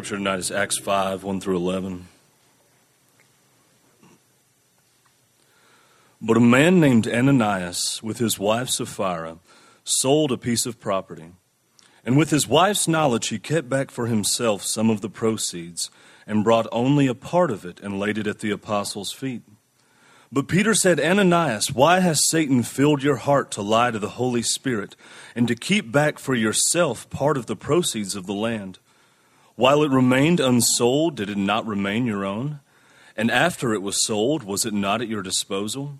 Scripture tonight is Acts 5 1 through 11. But a man named Ananias, with his wife Sapphira, sold a piece of property. And with his wife's knowledge, he kept back for himself some of the proceeds, and brought only a part of it and laid it at the apostles' feet. But Peter said, Ananias, why has Satan filled your heart to lie to the Holy Spirit and to keep back for yourself part of the proceeds of the land? While it remained unsold, did it not remain your own? And after it was sold, was it not at your disposal?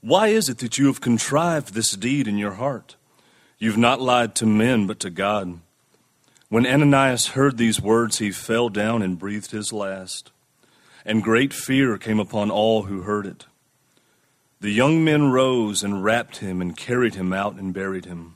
Why is it that you have contrived this deed in your heart? You've not lied to men, but to God. When Ananias heard these words, he fell down and breathed his last. And great fear came upon all who heard it. The young men rose and wrapped him and carried him out and buried him.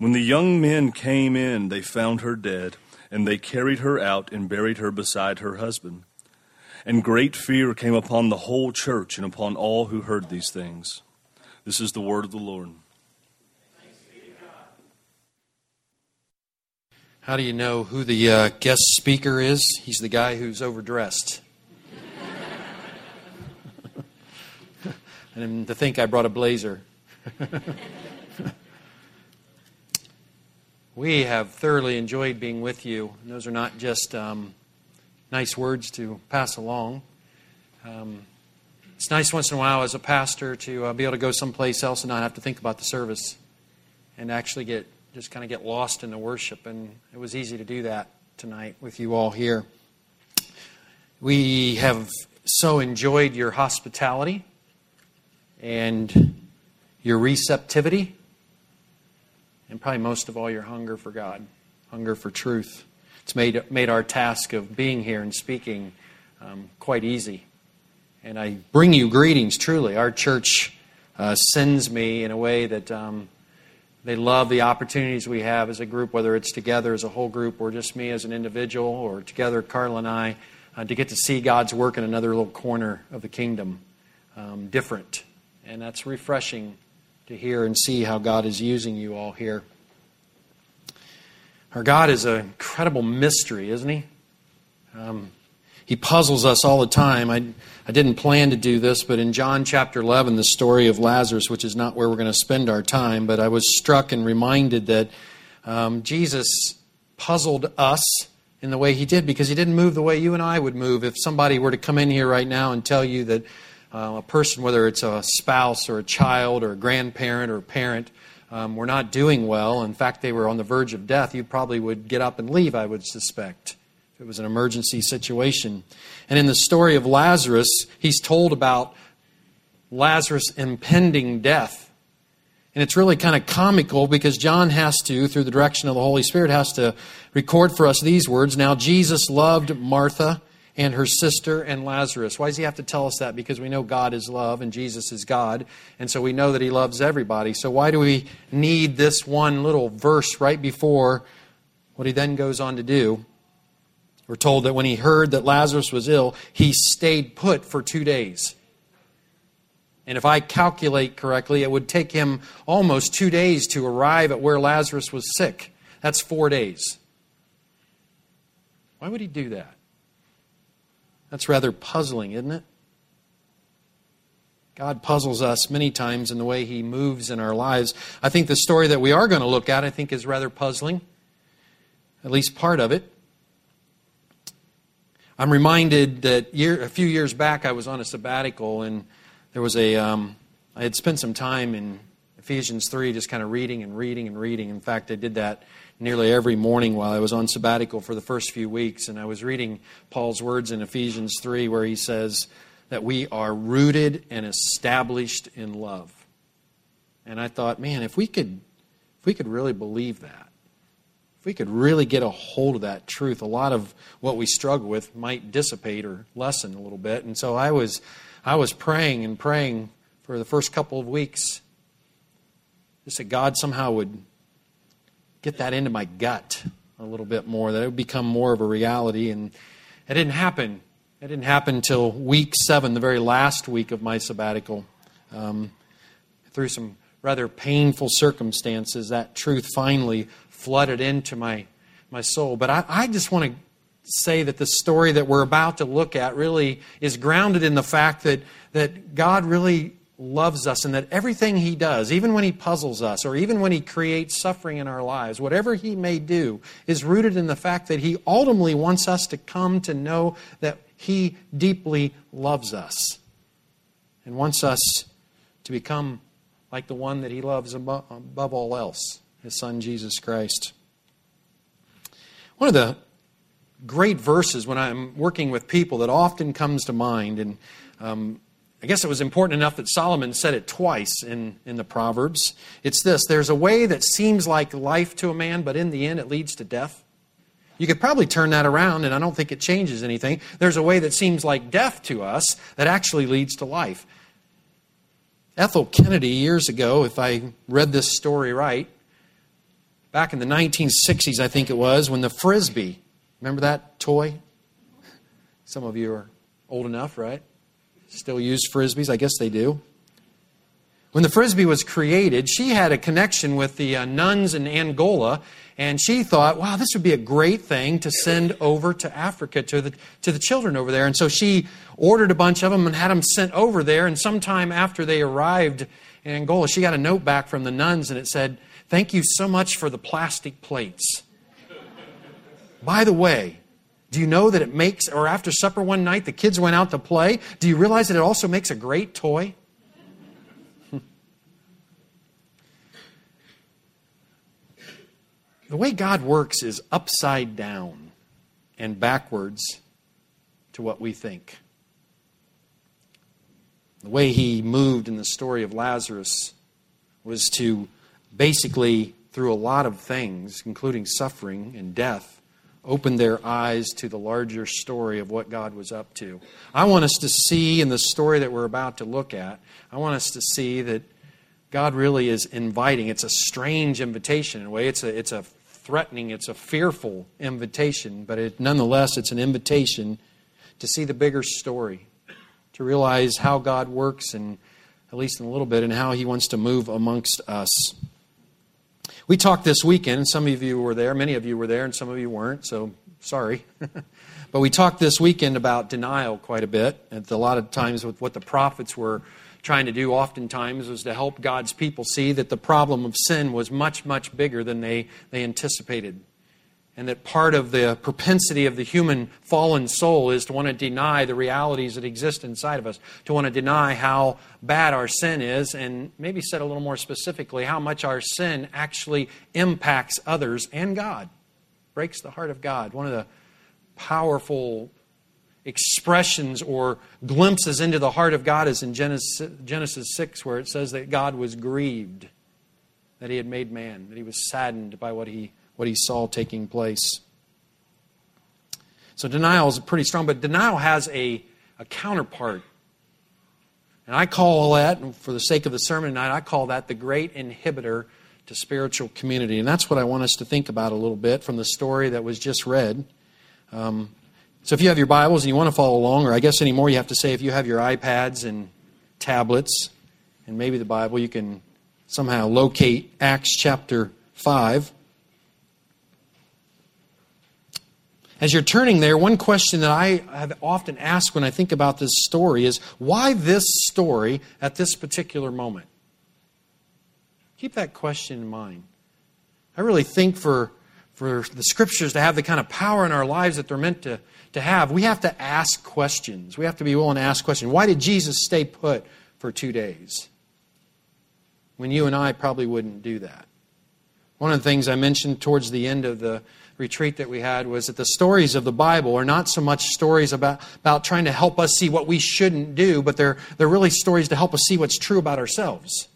When the young men came in, they found her dead, and they carried her out and buried her beside her husband. And great fear came upon the whole church and upon all who heard these things. This is the word of the Lord. How do you know who the uh, guest speaker is? He's the guy who's overdressed. and to think I brought a blazer. we have thoroughly enjoyed being with you. And those are not just um, nice words to pass along. Um, it's nice once in a while as a pastor to uh, be able to go someplace else and not have to think about the service and actually get just kind of get lost in the worship. And it was easy to do that tonight with you all here. We have so enjoyed your hospitality and your receptivity, and probably most of all, your hunger for God, hunger for truth. It's made, made our task of being here and speaking um, quite easy. And I bring you greetings, truly. Our church uh, sends me in a way that um, they love the opportunities we have as a group, whether it's together as a whole group or just me as an individual or together, Carla and I, uh, to get to see God's work in another little corner of the kingdom, um, different. And that's refreshing to hear and see how God is using you all here. Our God is an incredible mystery, isn't He? Um, he puzzles us all the time. I, I didn't plan to do this, but in John chapter 11, the story of Lazarus, which is not where we're going to spend our time, but I was struck and reminded that um, Jesus puzzled us in the way he did because he didn't move the way you and I would move. If somebody were to come in here right now and tell you that uh, a person, whether it's a spouse or a child or a grandparent or a parent, um, were not doing well, in fact, they were on the verge of death, you probably would get up and leave, I would suspect, if it was an emergency situation. And in the story of Lazarus, he's told about Lazarus' impending death. And it's really kind of comical because John has to, through the direction of the Holy Spirit, has to record for us these words. Now, Jesus loved Martha and her sister and Lazarus. Why does he have to tell us that? Because we know God is love and Jesus is God, and so we know that he loves everybody. So why do we need this one little verse right before what he then goes on to do? We're told that when he heard that Lazarus was ill, he stayed put for two days. And if I calculate correctly, it would take him almost two days to arrive at where Lazarus was sick. That's four days. Why would he do that? That's rather puzzling, isn't it? God puzzles us many times in the way He moves in our lives. I think the story that we are going to look at, I think, is rather puzzling, at least part of it. I'm reminded that year, a few years back I was on a sabbatical and there was a. Um, I had spent some time in Ephesians 3 just kind of reading and reading and reading. In fact, I did that nearly every morning while I was on sabbatical for the first few weeks. And I was reading Paul's words in Ephesians 3 where he says that we are rooted and established in love. And I thought, man, if we could, if we could really believe that, if we could really get a hold of that truth, a lot of what we struggle with might dissipate or lessen a little bit. And so I was, I was praying and praying for the first couple of weeks, just that God somehow would get that into my gut a little bit more, that it would become more of a reality. And it didn't happen. It didn't happen until week seven, the very last week of my sabbatical. Um, through some rather painful circumstances, that truth finally flooded into my, my soul. But I, I just want to say that the story that we're about to look at really is grounded in the fact that, that God really loves us and that everything He does, even when He puzzles us or even when He creates suffering in our lives, whatever He may do, is rooted in the fact that He ultimately wants us to come to know that He deeply loves us and wants us to become like the one that He loves above, above all else his son Jesus Christ. One of the great verses when I'm working with people that often comes to mind, and um, I guess it was important enough that Solomon said it twice in, in the Proverbs. It's this There's a way that seems like life to a man, but in the end it leads to death. You could probably turn that around, and I don't think it changes anything. There's a way that seems like death to us that actually leads to life. Ethel Kennedy, years ago, if I read this story right, back in the 1960s, I think it was, when the Frisbee, remember that toy? Some of you are old enough, right? Still use Frisbees? I guess they do. When the Frisbee was created, she had a connection with the uh, nuns in Angola, and she thought, wow, this would be a great thing to send over to Africa to the, to the children over there. And so she ordered a bunch of them and had them sent over there. And sometime after they arrived in Angola, she got a note back from the nuns, and it said, Thank you so much for the plastic plates. By the way, do you know that it makes, or after supper one night, the kids went out to play? Do you realize that it also makes a great toy? the way God works is upside down and backwards to what we think. The way he moved in the story of Lazarus was to basically, through a lot of things, including suffering and death, opened their eyes to the larger story of what God was up to. I want us to see in the story that we're about to look at, I want us to see that God really is inviting. It's a strange invitation in a way. It's a, it's a threatening, it's a fearful invitation, but it, nonetheless, it's an invitation to see the bigger story, to realize how God works, and at least in a little bit, and how He wants to move amongst us. We talked this weekend, some of you were there, many of you were there, and some of you weren't, so sorry. but we talked this weekend about denial quite a bit. And a lot of times, with what the prophets were trying to do, oftentimes, was to help God's people see that the problem of sin was much, much bigger than they, they anticipated and that part of the propensity of the human fallen soul is to want to deny the realities that exist inside of us, to want to deny how bad our sin is, and maybe said a little more specifically, how much our sin actually impacts others and God, breaks the heart of God. One of the powerful expressions or glimpses into the heart of God is in Genesis, Genesis 6, where it says that God was grieved that he had made man, that he was saddened by what he what he saw taking place. So denial is pretty strong, but denial has a, a counterpart. And I call that, for the sake of the sermon tonight, I call that the great inhibitor to spiritual community. And that's what I want us to think about a little bit from the story that was just read. Um, so if you have your Bibles and you want to follow along, or I guess anymore, you have to say if you have your iPads and tablets and maybe the Bible, you can somehow locate Acts chapter 5. As you're turning there, one question that I have often asked when I think about this story is why this story at this particular moment? Keep that question in mind. I really think for, for the scriptures to have the kind of power in our lives that they're meant to, to have, we have to ask questions. We have to be willing to ask questions. Why did Jesus stay put for two days? When you and I probably wouldn't do that. One of the things I mentioned towards the end of the retreat that we had was that the stories of the Bible are not so much stories about, about trying to help us see what we shouldn't do, but they're, they're really stories to help us see what's true about ourselves.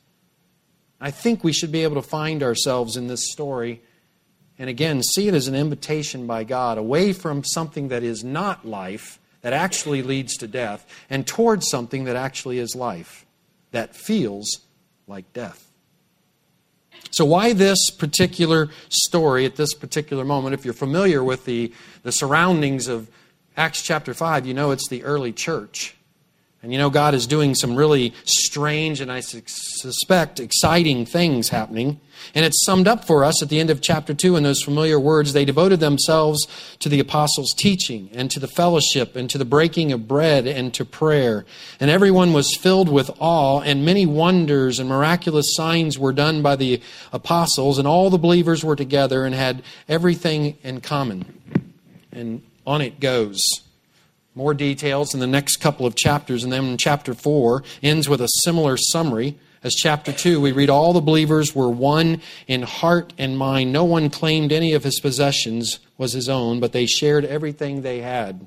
I think we should be able to find ourselves in this story and again, see it as an invitation by God away from something that is not life, that actually leads to death, and towards something that actually is life, that feels like death. So, why this particular story at this particular moment? If you're familiar with the, the surroundings of Acts chapter 5, you know it's the early church. And you know, God is doing some really strange and I suspect exciting things happening. And it's summed up for us at the end of chapter 2 in those familiar words. They devoted themselves to the apostles' teaching and to the fellowship and to the breaking of bread and to prayer. And everyone was filled with awe, and many wonders and miraculous signs were done by the apostles, and all the believers were together and had everything in common. And on it goes. More details in the next couple of chapters, and then chapter 4 ends with a similar summary. As chapter 2, we read, All the believers were one in heart and mind. No one claimed any of his possessions was his own, but they shared everything they had.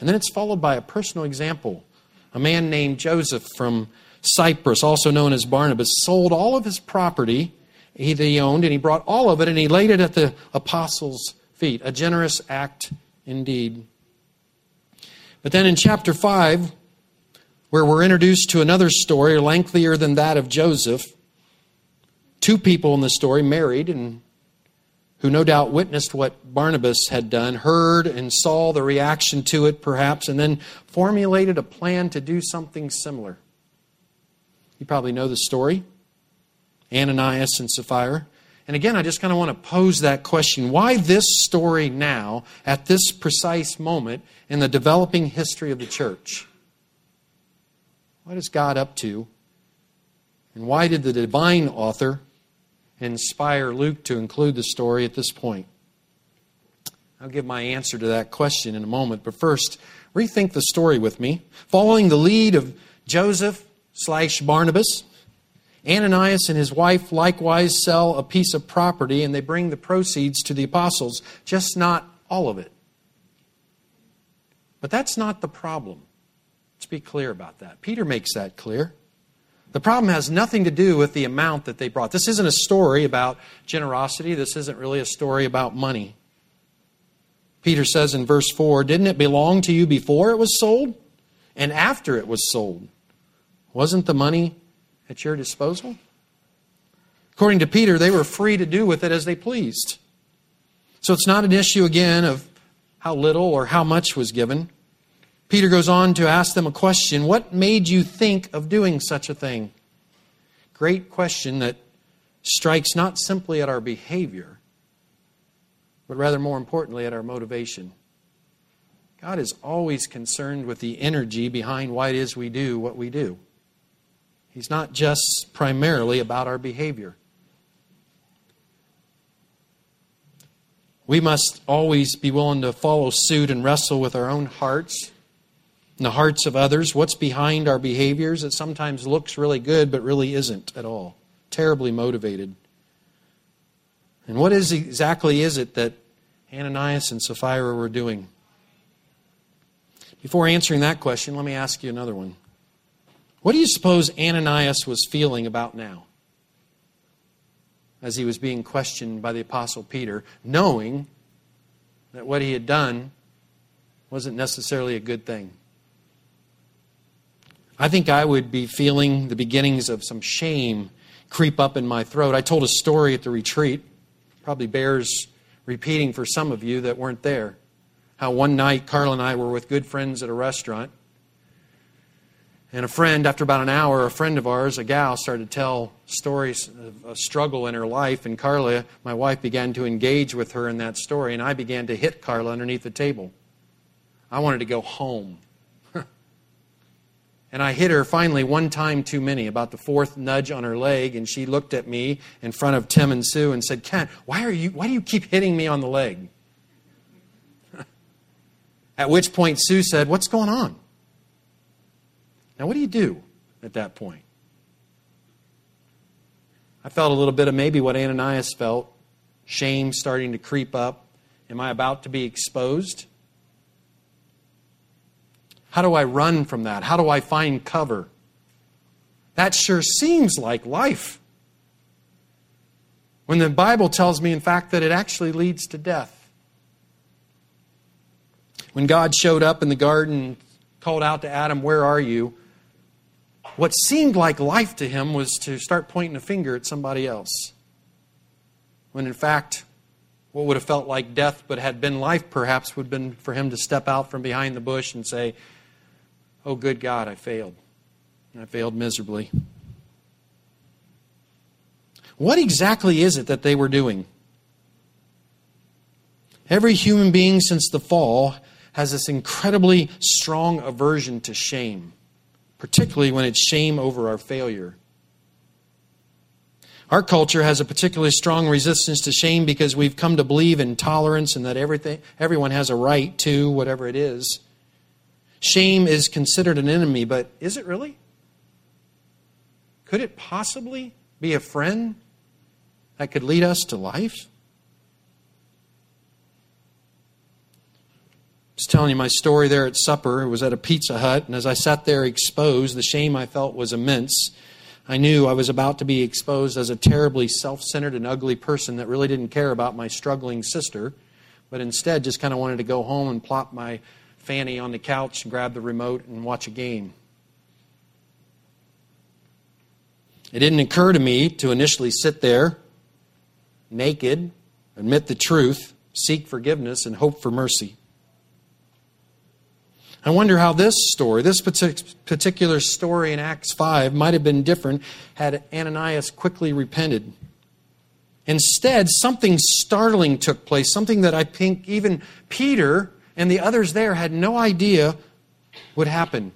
And then it's followed by a personal example. A man named Joseph from Cyprus, also known as Barnabas, sold all of his property he owned, and he brought all of it and he laid it at the apostles' feet. A generous act indeed. But then in chapter 5, where we're introduced to another story lengthier than that of Joseph, two people in the story married and who no doubt witnessed what Barnabas had done, heard and saw the reaction to it perhaps, and then formulated a plan to do something similar. You probably know the story Ananias and Sapphira. And again, I just kind of want to pose that question why this story now, at this precise moment in the developing history of the church? What is God up to? And why did the divine author inspire Luke to include the story at this point? I'll give my answer to that question in a moment, but first, rethink the story with me. Following the lead of Joseph slash Barnabas, Ananias and his wife likewise sell a piece of property and they bring the proceeds to the apostles, just not all of it. But that's not the problem. Let's be clear about that. Peter makes that clear. The problem has nothing to do with the amount that they brought. This isn't a story about generosity. This isn't really a story about money. Peter says in verse 4 Didn't it belong to you before it was sold? And after it was sold? Wasn't the money at your disposal? According to Peter, they were free to do with it as they pleased. So it's not an issue again of how little or how much was given. Peter goes on to ask them a question What made you think of doing such a thing? Great question that strikes not simply at our behavior, but rather more importantly at our motivation. God is always concerned with the energy behind why it is we do what we do. He's not just primarily about our behavior. We must always be willing to follow suit and wrestle with our own hearts and the hearts of others. What's behind our behaviors? that sometimes looks really good, but really isn't at all. Terribly motivated. And what is exactly is it that Ananias and Sapphira were doing? Before answering that question, let me ask you another one. What do you suppose Ananias was feeling about now? As he was being questioned by the Apostle Peter, knowing that what he had done wasn't necessarily a good thing. I think I would be feeling the beginnings of some shame creep up in my throat. I told a story at the retreat, probably bears repeating for some of you that weren't there. How one night Carla and I were with good friends at a restaurant, and a friend, after about an hour, a friend of ours, a gal, started to tell stories of a struggle in her life. And Carla, my wife, began to engage with her in that story. And I began to hit Carla underneath the table. I wanted to go home. and I hit her finally one time too many, about the fourth nudge on her leg. And she looked at me in front of Tim and Sue and said, Ken, why, are you, why do you keep hitting me on the leg? at which point Sue said, What's going on? Now, what do you do at that point? I felt a little bit of maybe what Ananias felt shame starting to creep up. Am I about to be exposed? How do I run from that? How do I find cover? That sure seems like life. When the Bible tells me, in fact, that it actually leads to death. When God showed up in the garden, and called out to Adam, Where are you? What seemed like life to him was to start pointing a finger at somebody else. When in fact, what would have felt like death but had been life perhaps would have been for him to step out from behind the bush and say, Oh, good God, I failed. I failed miserably. What exactly is it that they were doing? Every human being since the fall has this incredibly strong aversion to shame, particularly when it's shame over our failure. Our culture has a particularly strong resistance to shame because we've come to believe in tolerance and that everything, everyone has a right to whatever it is. Shame is considered an enemy, but is it really? Could it possibly be a friend that could lead us to life? Was telling you my story there at supper. It was at a Pizza Hut, and as I sat there exposed, the shame I felt was immense. I knew I was about to be exposed as a terribly self centered and ugly person that really didn't care about my struggling sister, but instead just kind of wanted to go home and plop my fanny on the couch, grab the remote, and watch a game. It didn't occur to me to initially sit there, naked, admit the truth, seek forgiveness, and hope for mercy. I wonder how this story, this particular story in Acts 5, might have been different had Ananias quickly repented. Instead, something startling took place, something that I think even Peter and the others there had no idea would happen.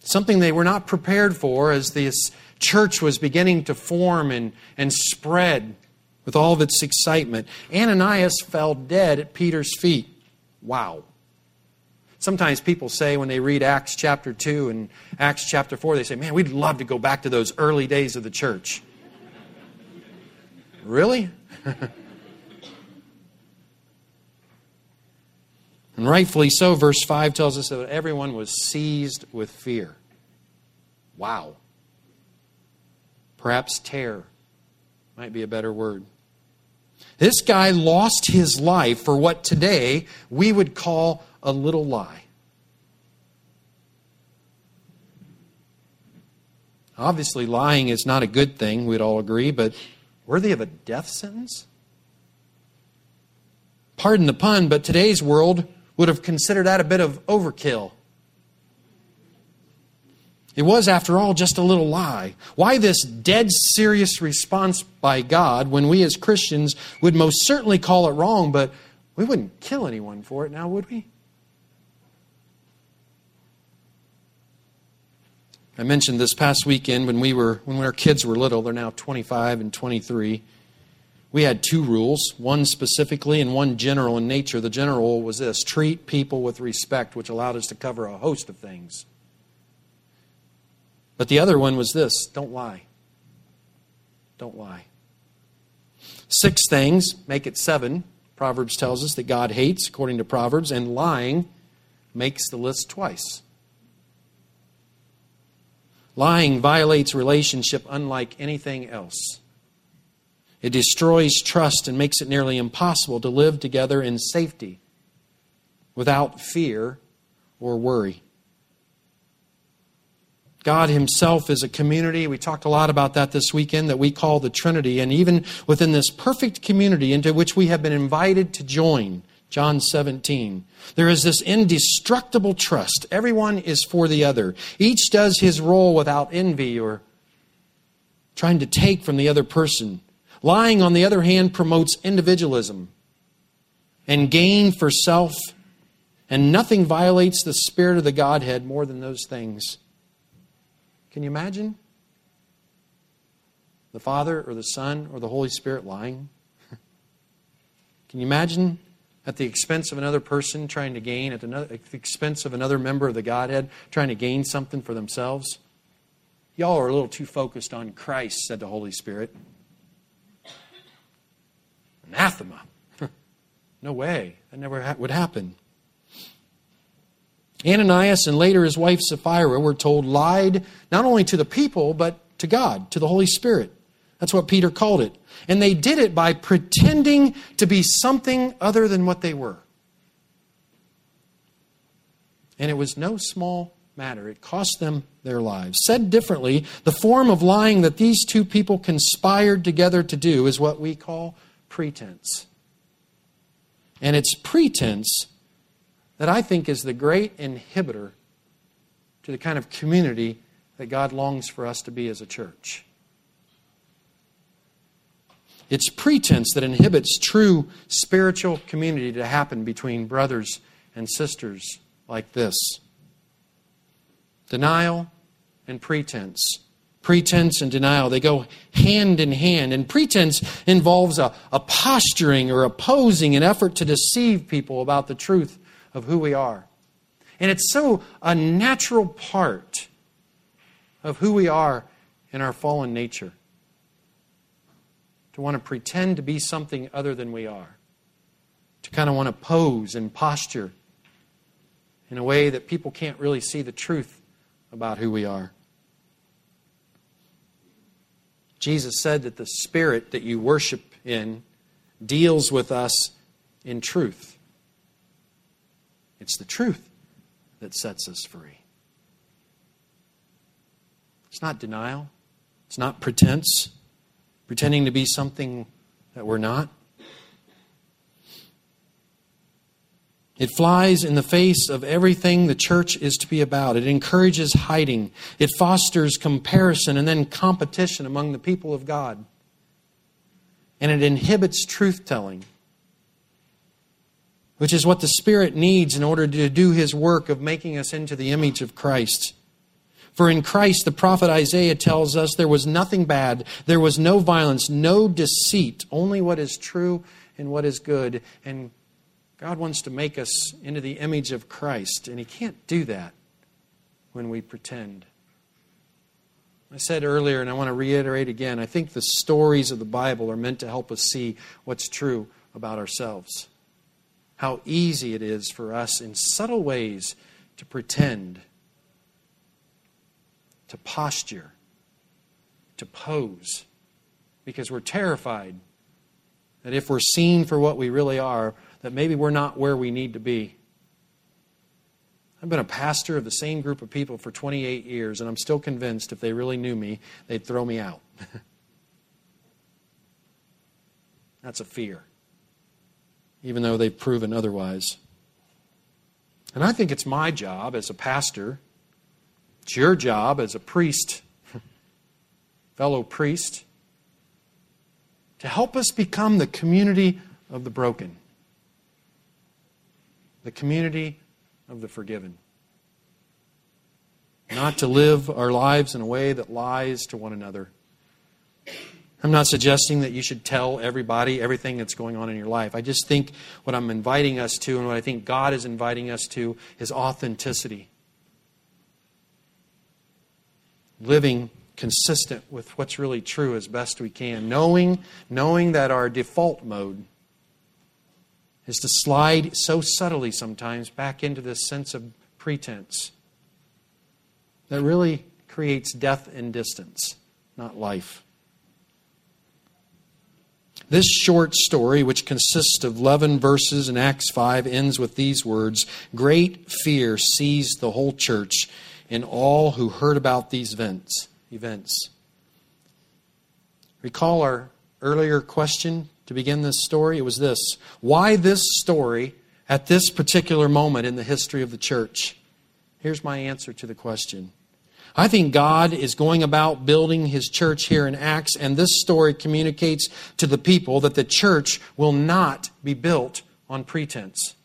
Something they were not prepared for as this church was beginning to form and, and spread with all of its excitement. Ananias fell dead at Peter's feet. Wow. Sometimes people say when they read Acts chapter 2 and Acts chapter 4, they say, Man, we'd love to go back to those early days of the church. really? and rightfully so, verse 5 tells us that everyone was seized with fear. Wow. Perhaps terror might be a better word. This guy lost his life for what today we would call a little lie. Obviously, lying is not a good thing, we'd all agree, but worthy of a death sentence? Pardon the pun, but today's world would have considered that a bit of overkill. It was, after all, just a little lie. Why this dead serious response by God when we as Christians would most certainly call it wrong, but we wouldn't kill anyone for it now, would we? I mentioned this past weekend when we were when our kids were little, they're now 25 and 23. We had two rules, one specifically and one general in nature. The general rule was this treat people with respect, which allowed us to cover a host of things. But the other one was this don't lie. Don't lie. Six things make it seven. Proverbs tells us that God hates, according to Proverbs, and lying makes the list twice. Lying violates relationship unlike anything else. It destroys trust and makes it nearly impossible to live together in safety without fear or worry. God Himself is a community. We talked a lot about that this weekend that we call the Trinity. And even within this perfect community into which we have been invited to join, John 17. There is this indestructible trust. Everyone is for the other. Each does his role without envy or trying to take from the other person. Lying, on the other hand, promotes individualism and gain for self, and nothing violates the spirit of the Godhead more than those things. Can you imagine? The Father or the Son or the Holy Spirit lying? Can you imagine at the expense of another person trying to gain, at, the expense of another member of the Godhead trying to gain something for themselves? Y'all are a little too focused on Christ, said the Holy Spirit. Anathema. no way. That never ha- would happen. Ananias and later his wife Sapphira were told lied not only to the people, but to God, to the Holy Spirit. That's what Peter called it. And they did it by pretending to be something other than what they were. And it was no small matter. It cost them their lives. Said differently, the form of lying that these two people conspired together to do is what we call pretense. And it's pretense that I think is the great inhibitor to the kind of community that God longs for us to be as a church. It's pretense that inhibits true spiritual community to happen between brothers and sisters like this denial and pretense. Pretense and denial, they go hand in hand. And pretense involves a, a posturing or opposing an effort to deceive people about the truth of who we are. And it's so a natural part of who we are in our fallen nature to want to pretend to be something other than we are, to kind of want to pose and posture in a way that people can't really see the truth about who we are. Jesus said that the spirit that you worship in deals with us in truth. It's the truth that sets us free. It's not denial, it's not pretense, pretending to be something that we're not. It flies in the face of everything the church is to be about. It encourages hiding. It fosters comparison and then competition among the people of God. And it inhibits truth telling, which is what the Spirit needs in order to do His work of making us into the image of Christ. For in Christ, the prophet Isaiah tells us there was nothing bad, there was no violence, no deceit, only what is true and what is good. And God wants to make us into the image of Christ, and He can't do that when we pretend. I said earlier, and I want to reiterate again, I think the stories of the Bible are meant to help us see what's true about ourselves. How easy it is for us in subtle ways to pretend, to posture, to pose, because we're terrified that if we're seen for what we really are, that maybe we're not where we need to be. I've been a pastor of the same group of people for 28 years, and I'm still convinced if they really knew me, they'd throw me out. That's a fear, even though they've proven otherwise. And I think it's my job as a pastor, it's your job as a priest, fellow priest, to help us become the community of the broken the community of the forgiven. Not to live our lives in a way that lies to one another. I'm not suggesting that you should tell everybody everything that's going on in your life. I just think what I'm inviting us to and what I think God is inviting us to is authenticity. Living consistent with what's really true as best we can, knowing knowing that our default mode is to slide so subtly sometimes back into this sense of pretense that really creates death and distance, not life. This short story, which consists of 11 verses in Acts 5, ends with these words Great fear seized the whole church and all who heard about these events. events. Recall our earlier question to begin this story? It was this Why this story at this particular moment in the history of the church? Here's my answer to the question. I think God is going about building his church here in Acts, and this story communicates to the people that the church will not be built on pretense.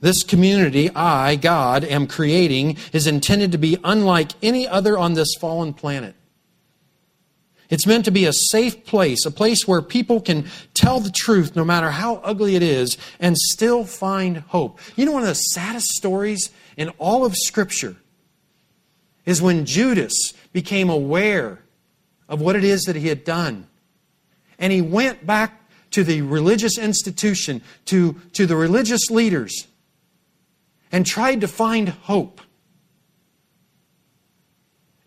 This community I, God, am creating is intended to be unlike any other on this fallen planet. It's meant to be a safe place, a place where people can tell the truth no matter how ugly it is and still find hope. You know, one of the saddest stories in all of Scripture is when Judas became aware of what it is that he had done. And he went back to the religious institution, to, to the religious leaders, and tried to find hope.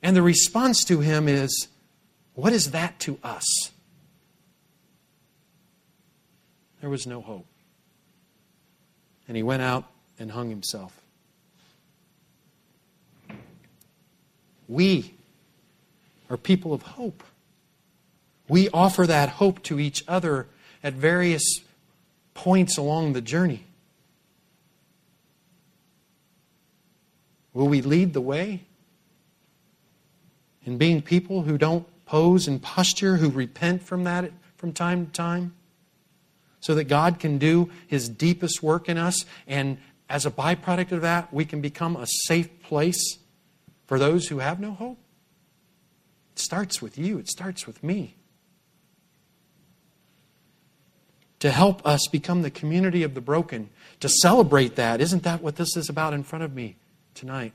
And the response to him is, What is that to us? There was no hope. And he went out and hung himself. We are people of hope. We offer that hope to each other at various points along the journey. Will we lead the way in being people who don't pose and posture, who repent from that from time to time? So that God can do His deepest work in us, and as a byproduct of that, we can become a safe place for those who have no hope? It starts with you, it starts with me. To help us become the community of the broken, to celebrate that. Isn't that what this is about in front of me? Tonight.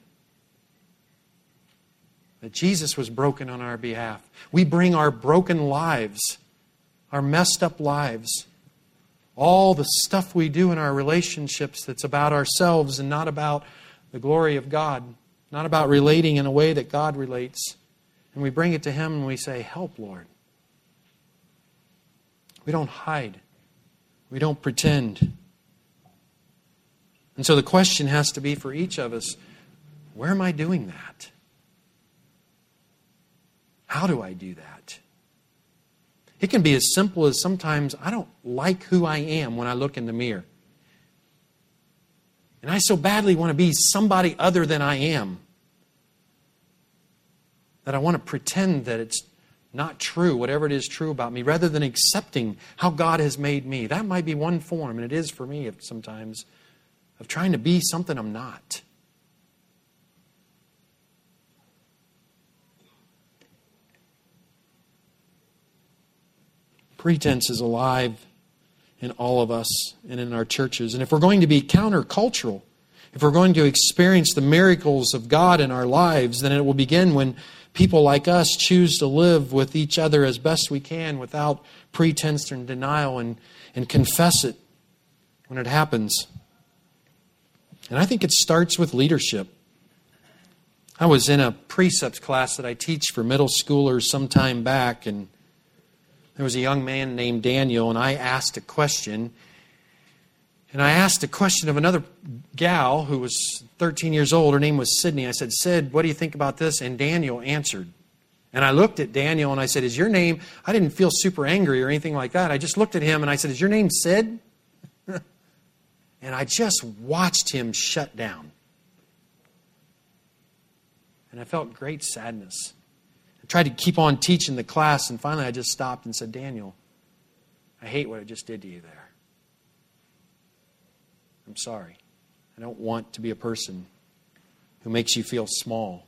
That Jesus was broken on our behalf. We bring our broken lives, our messed up lives, all the stuff we do in our relationships that's about ourselves and not about the glory of God, not about relating in a way that God relates. And we bring it to Him and we say, Help, Lord. We don't hide, we don't pretend. And so the question has to be for each of us where am I doing that? How do I do that? It can be as simple as sometimes I don't like who I am when I look in the mirror. And I so badly want to be somebody other than I am that I want to pretend that it's not true, whatever it is true about me, rather than accepting how God has made me. That might be one form, and it is for me sometimes, of trying to be something I'm not. Pretense is alive in all of us and in our churches. And if we're going to be countercultural, if we're going to experience the miracles of God in our lives, then it will begin when people like us choose to live with each other as best we can without pretense and denial and, and confess it when it happens. And I think it starts with leadership. I was in a precepts class that I teach for middle schoolers some time back, and there was a young man named Daniel, and I asked a question. And I asked a question of another gal who was 13 years old. Her name was Sydney. I said, Sid, what do you think about this? And Daniel answered. And I looked at Daniel and I said, Is your name? I didn't feel super angry or anything like that. I just looked at him and I said, Is your name Sid? and I just watched him shut down. And I felt great sadness. I tried to keep on teaching the class, and finally I just stopped and said, Daniel, I hate what I just did to you there. I'm sorry. I don't want to be a person who makes you feel small.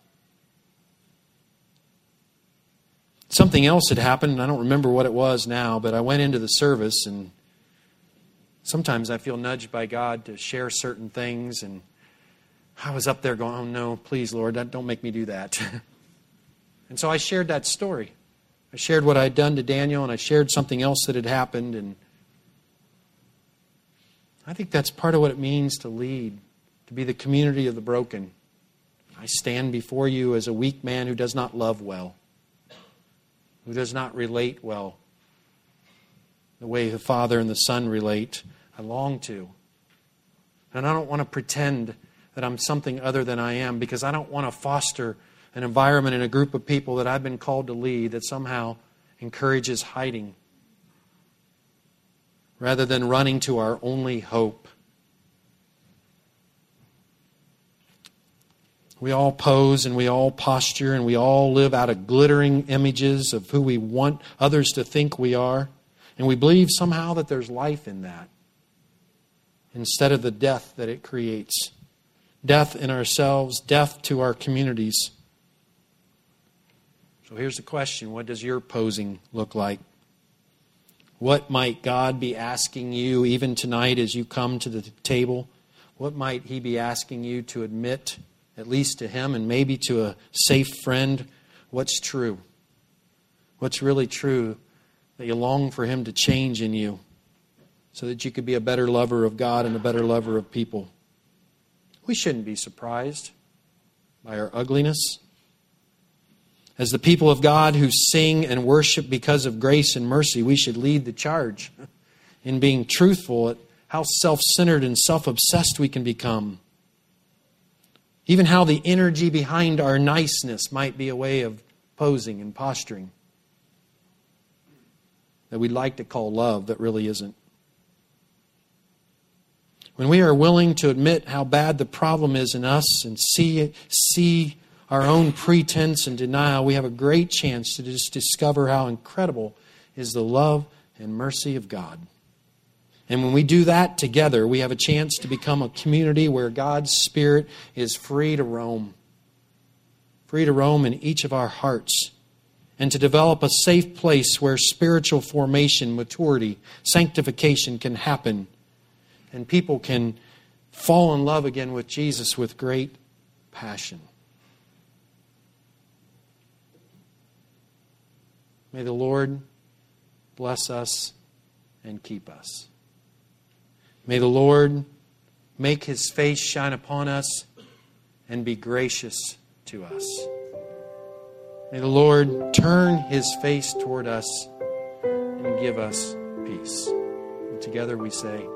Something else had happened, and I don't remember what it was now, but I went into the service, and sometimes I feel nudged by God to share certain things, and I was up there going, Oh no, please, Lord, don't make me do that. And so I shared that story. I shared what I'd done to Daniel, and I shared something else that had happened. And I think that's part of what it means to lead, to be the community of the broken. I stand before you as a weak man who does not love well, who does not relate well the way the Father and the Son relate. I long to. And I don't want to pretend that I'm something other than I am because I don't want to foster an environment and a group of people that I've been called to lead that somehow encourages hiding rather than running to our only hope. We all pose and we all posture and we all live out of glittering images of who we want others to think we are. And we believe somehow that there's life in that instead of the death that it creates death in ourselves, death to our communities. So here's the question What does your posing look like? What might God be asking you even tonight as you come to the table? What might He be asking you to admit, at least to Him and maybe to a safe friend, what's true? What's really true that you long for Him to change in you so that you could be a better lover of God and a better lover of people? We shouldn't be surprised by our ugliness As the people of God who sing and worship because of grace and mercy, we should lead the charge in being truthful at how self centered and self obsessed we can become. Even how the energy behind our niceness might be a way of posing and posturing that we'd like to call love that really isn't. When we are willing to admit how bad the problem is in us and see, see our own pretense and denial, we have a great chance to just discover how incredible is the love and mercy of God. And when we do that together, we have a chance to become a community where God's Spirit is free to roam. Free to roam in each of our hearts. And to develop a safe place where spiritual formation, maturity, sanctification can happen. And people can fall in love again with Jesus with great passion. May the Lord bless us and keep us. May the Lord make his face shine upon us and be gracious to us. May the Lord turn his face toward us and give us peace. And together we say,